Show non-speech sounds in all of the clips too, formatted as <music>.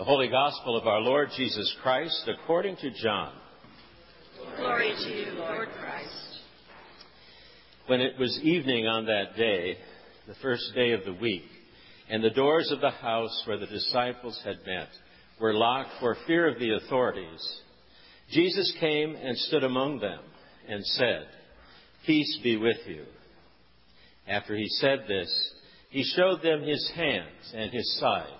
The Holy Gospel of our Lord Jesus Christ according to John. Glory to you, Lord Christ. When it was evening on that day, the first day of the week, and the doors of the house where the disciples had met were locked for fear of the authorities, Jesus came and stood among them and said, Peace be with you. After he said this, he showed them his hands and his side.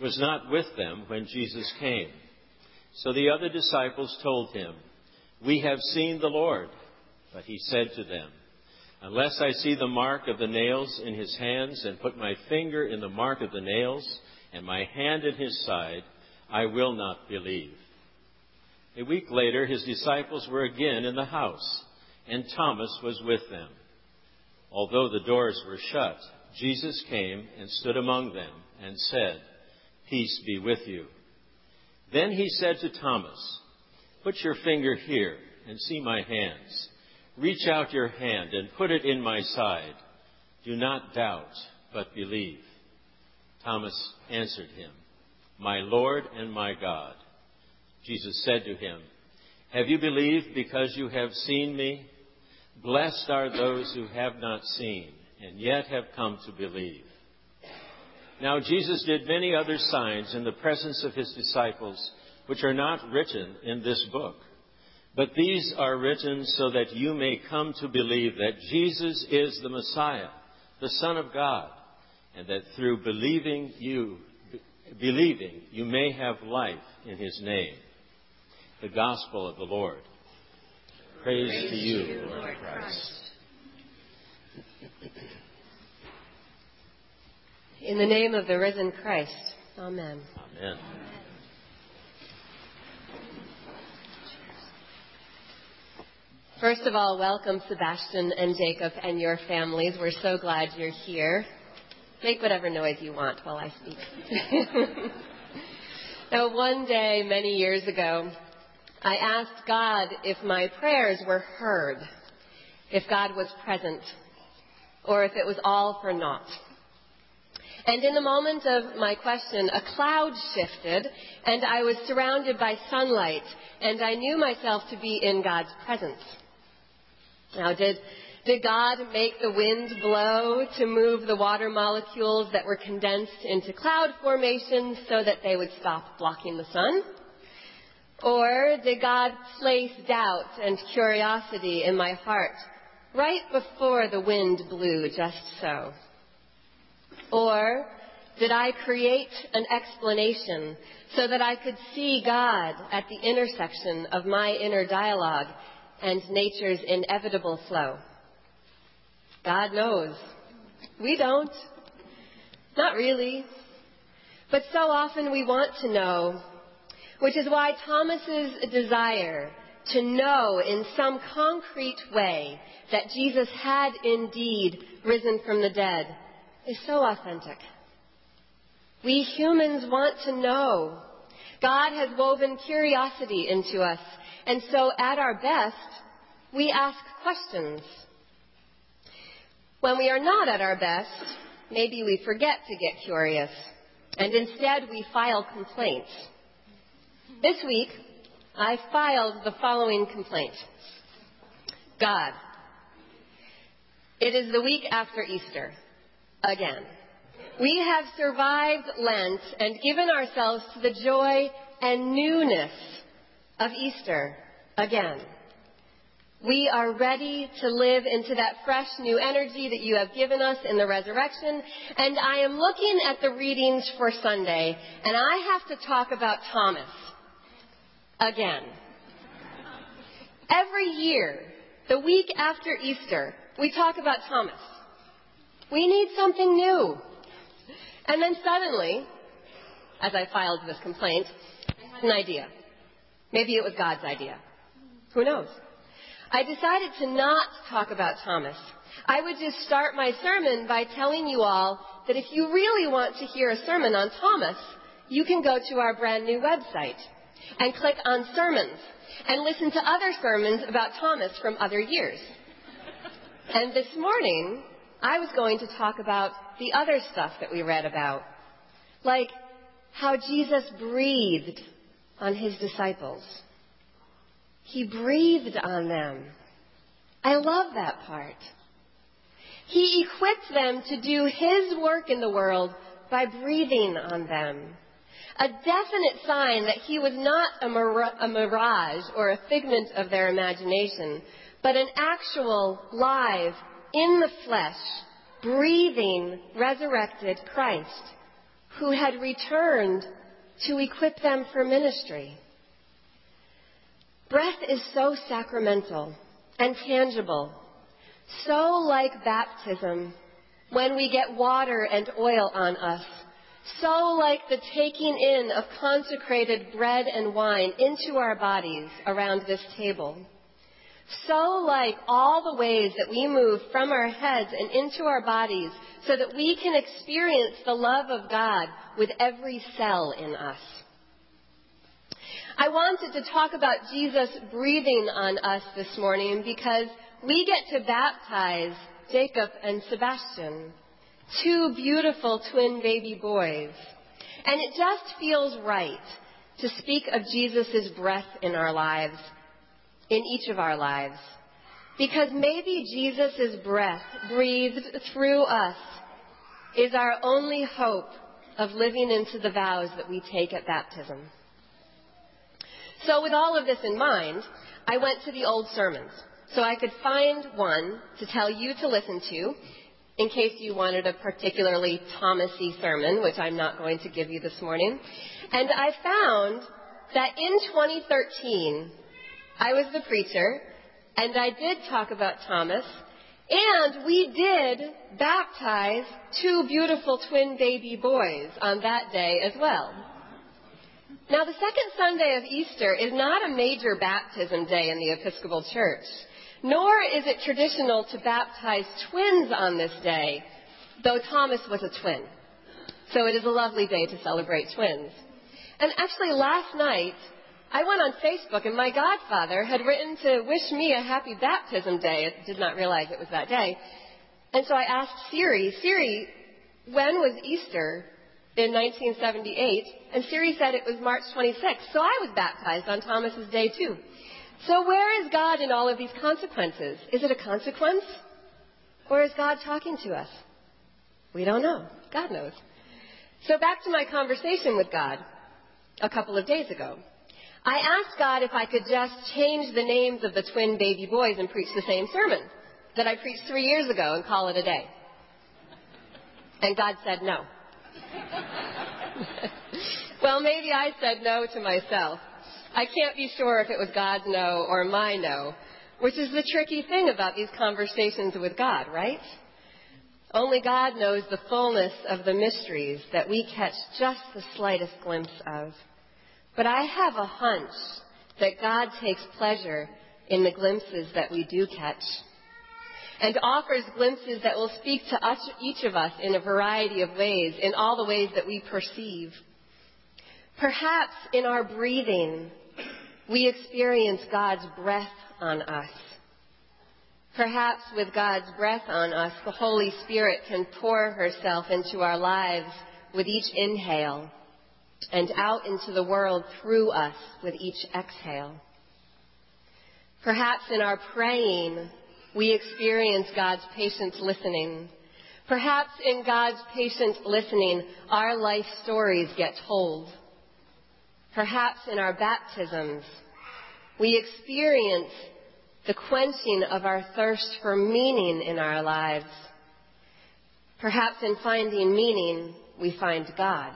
was not with them when Jesus came. So the other disciples told him, We have seen the Lord. But he said to them, Unless I see the mark of the nails in his hands and put my finger in the mark of the nails and my hand in his side, I will not believe. A week later, his disciples were again in the house, and Thomas was with them. Although the doors were shut, Jesus came and stood among them and said, Peace be with you. Then he said to Thomas, Put your finger here and see my hands. Reach out your hand and put it in my side. Do not doubt, but believe. Thomas answered him, My Lord and my God. Jesus said to him, Have you believed because you have seen me? Blessed are those who have not seen and yet have come to believe. Now Jesus did many other signs in the presence of his disciples, which are not written in this book. But these are written so that you may come to believe that Jesus is the Messiah, the Son of God, and that through believing you, believing you may have life in his name. The Gospel of the Lord. Praise, Praise to you, Lord Christ. In the name of the risen Christ. Amen. Amen. First of all, welcome Sebastian and Jacob and your families. We're so glad you're here. Make whatever noise you want while I speak. <laughs> now, one day, many years ago, I asked God if my prayers were heard, if God was present, or if it was all for naught. And in the moment of my question, a cloud shifted, and I was surrounded by sunlight, and I knew myself to be in God's presence. Now, did, did God make the wind blow to move the water molecules that were condensed into cloud formations so that they would stop blocking the sun? Or did God place doubt and curiosity in my heart right before the wind blew just so? Or did I create an explanation so that I could see God at the intersection of my inner dialogue and nature's inevitable flow? God knows. We don't. Not really. But so often we want to know which is why Thomas's desire to know in some concrete way that Jesus had indeed risen from the dead is so authentic. We humans want to know. God has woven curiosity into us, and so at our best, we ask questions. When we are not at our best, maybe we forget to get curious, and instead we file complaints. This week, I filed the following complaint. God, it is the week after Easter. Again. We have survived Lent and given ourselves to the joy and newness of Easter again. We are ready to live into that fresh new energy that you have given us in the resurrection. And I am looking at the readings for Sunday, and I have to talk about Thomas again. Every year, the week after Easter, we talk about Thomas. We need something new. And then suddenly, as I filed this complaint, I had an idea. Maybe it was God's idea. Who knows? I decided to not talk about Thomas. I would just start my sermon by telling you all that if you really want to hear a sermon on Thomas, you can go to our brand new website and click on sermons and listen to other sermons about Thomas from other years. And this morning, I was going to talk about the other stuff that we read about, like how Jesus breathed on his disciples. He breathed on them. I love that part. He equipped them to do his work in the world by breathing on them. A definite sign that he was not a, mirage or a figment of their imagination, but an actual, live, in the flesh, breathing, resurrected Christ who had returned to equip them for ministry. Breath is so sacramental and tangible, so like baptism when we get water and oil on us, so like the taking in of consecrated bread and wine into our bodies around this table. So like all the ways that we move from our heads and into our bodies so that we can experience the love of God with every cell in us. I wanted to talk about Jesus breathing on us this morning because we get to baptize Jacob and Sebastian, two beautiful twin baby boys. And it just feels right to speak of Jesus' breath in our lives in each of our lives. Because maybe Jesus' breath breathed through us is our only hope of living into the vows that we take at baptism. So with all of this in mind, I went to the old sermons so I could find one to tell you to listen to in case you wanted a particularly Thomasy sermon, which I'm not going to give you this morning. And I found that in 2013, I was the preacher, and I did talk about Thomas, and we did baptize two beautiful twin baby boys on that day as well. Now, the second Sunday of Easter is not a major baptism day in the Episcopal Church, nor is it traditional to baptize twins on this day, though Thomas was a twin. So it is a lovely day to celebrate twins. And actually, last night, I went on Facebook and my godfather had written to wish me a happy baptism day. I did not realize it was that day. And so I asked Siri, Siri, when was Easter in 1978? And Siri said it was March 26th. So I was baptized on Thomas's day too. So where is God in all of these consequences? Is it a consequence? Or is God talking to us? We don't know. God knows. So back to my conversation with God a couple of days ago. I asked God if I could just change the names of the twin baby boys and preach the same sermon that I preached three years ago and call it a day. And God said no. <laughs> well, maybe I said no to myself. I can't be sure if it was God's no or my no, which is the tricky thing about these conversations with God, right? Only God knows the fullness of the mysteries that we catch just the slightest glimpse of. But I have a hunch that God takes pleasure in the glimpses that we do catch and offers glimpses that will speak to us, each of us in a variety of ways, in all the ways that we perceive. Perhaps in our breathing, we experience God's breath on us. Perhaps with God's breath on us, the Holy Spirit can pour herself into our lives with each inhale and out into the world through us with each exhale. Perhaps in our praying, we experience God's patient listening. Perhaps in God's patient listening, our life stories get told. Perhaps in our baptisms, we experience the quenching of our thirst for meaning in our lives. Perhaps in finding meaning, we find God.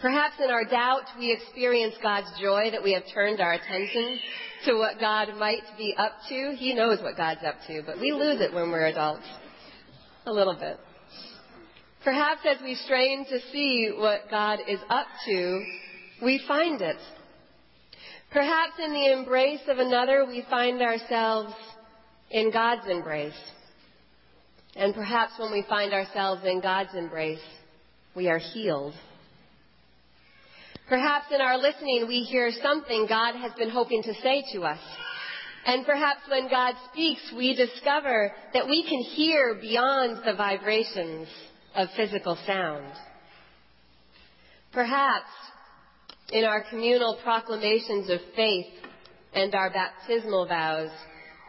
Perhaps in our doubt, we experience God's joy that we have turned our attention to what God might be up to. He knows what God's up to, but we lose it when we're adults. A little bit. Perhaps as we strain to see what God is up to, we find it. Perhaps in the embrace of another, we find ourselves in God's embrace. And perhaps when we find ourselves in God's embrace, we are healed. Perhaps in our listening, we hear something God has been hoping to say to us. And perhaps when God speaks, we discover that we can hear beyond the vibrations of physical sound. Perhaps in our communal proclamations of faith and our baptismal vows,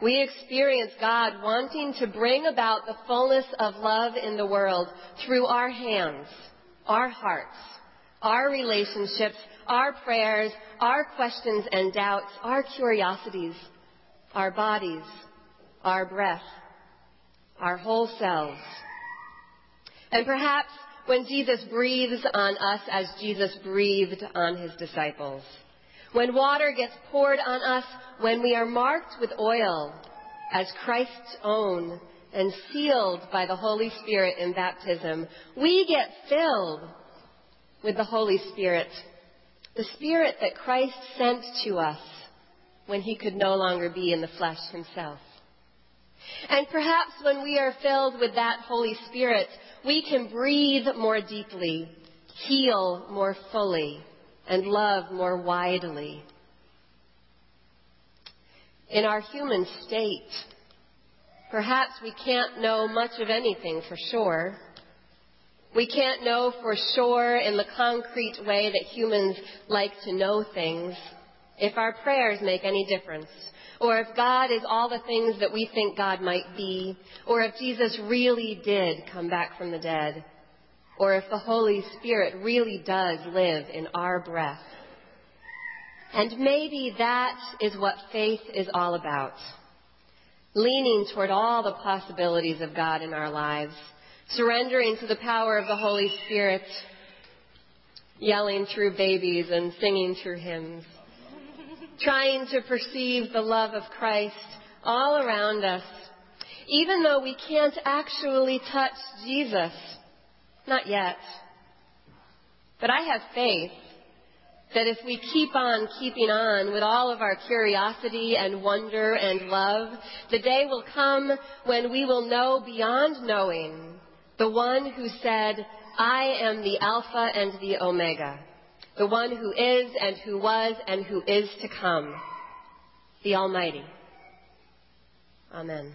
we experience God wanting to bring about the fullness of love in the world through our hands, our hearts, our relationships, our prayers, our questions and doubts, our curiosities, our bodies, our breath, our whole selves. And perhaps when Jesus breathes on us as Jesus breathed on his disciples. When water gets poured on us, when we are marked with oil as Christ's own and sealed by the Holy Spirit in baptism, we get filled with the Holy Spirit, the Spirit that Christ sent to us when he could no longer be in the flesh himself. And perhaps when we are filled with that Holy Spirit, we can breathe more deeply, heal more fully, and love more widely. In our human state, perhaps we can't know much of anything for sure. We can't know for sure in the concrete way that humans like to know things if our prayers make any difference, or if God is all the things that we think God might be, or if Jesus really did come back from the dead, or if the Holy Spirit really does live in our breath. And maybe that is what faith is all about. Leaning toward all the possibilities of God in our lives, surrendering to the power of the Holy Spirit, yelling through babies and singing through hymns, trying to perceive the love of Christ all around us, even though we can't actually touch Jesus. Not yet. But I have faith that if we keep on keeping on with all of our curiosity and wonder and love, the day will come when we will know beyond knowing the one who said, I am the Alpha and the Omega, the one who is and who was and who is to come, the Almighty. Amen.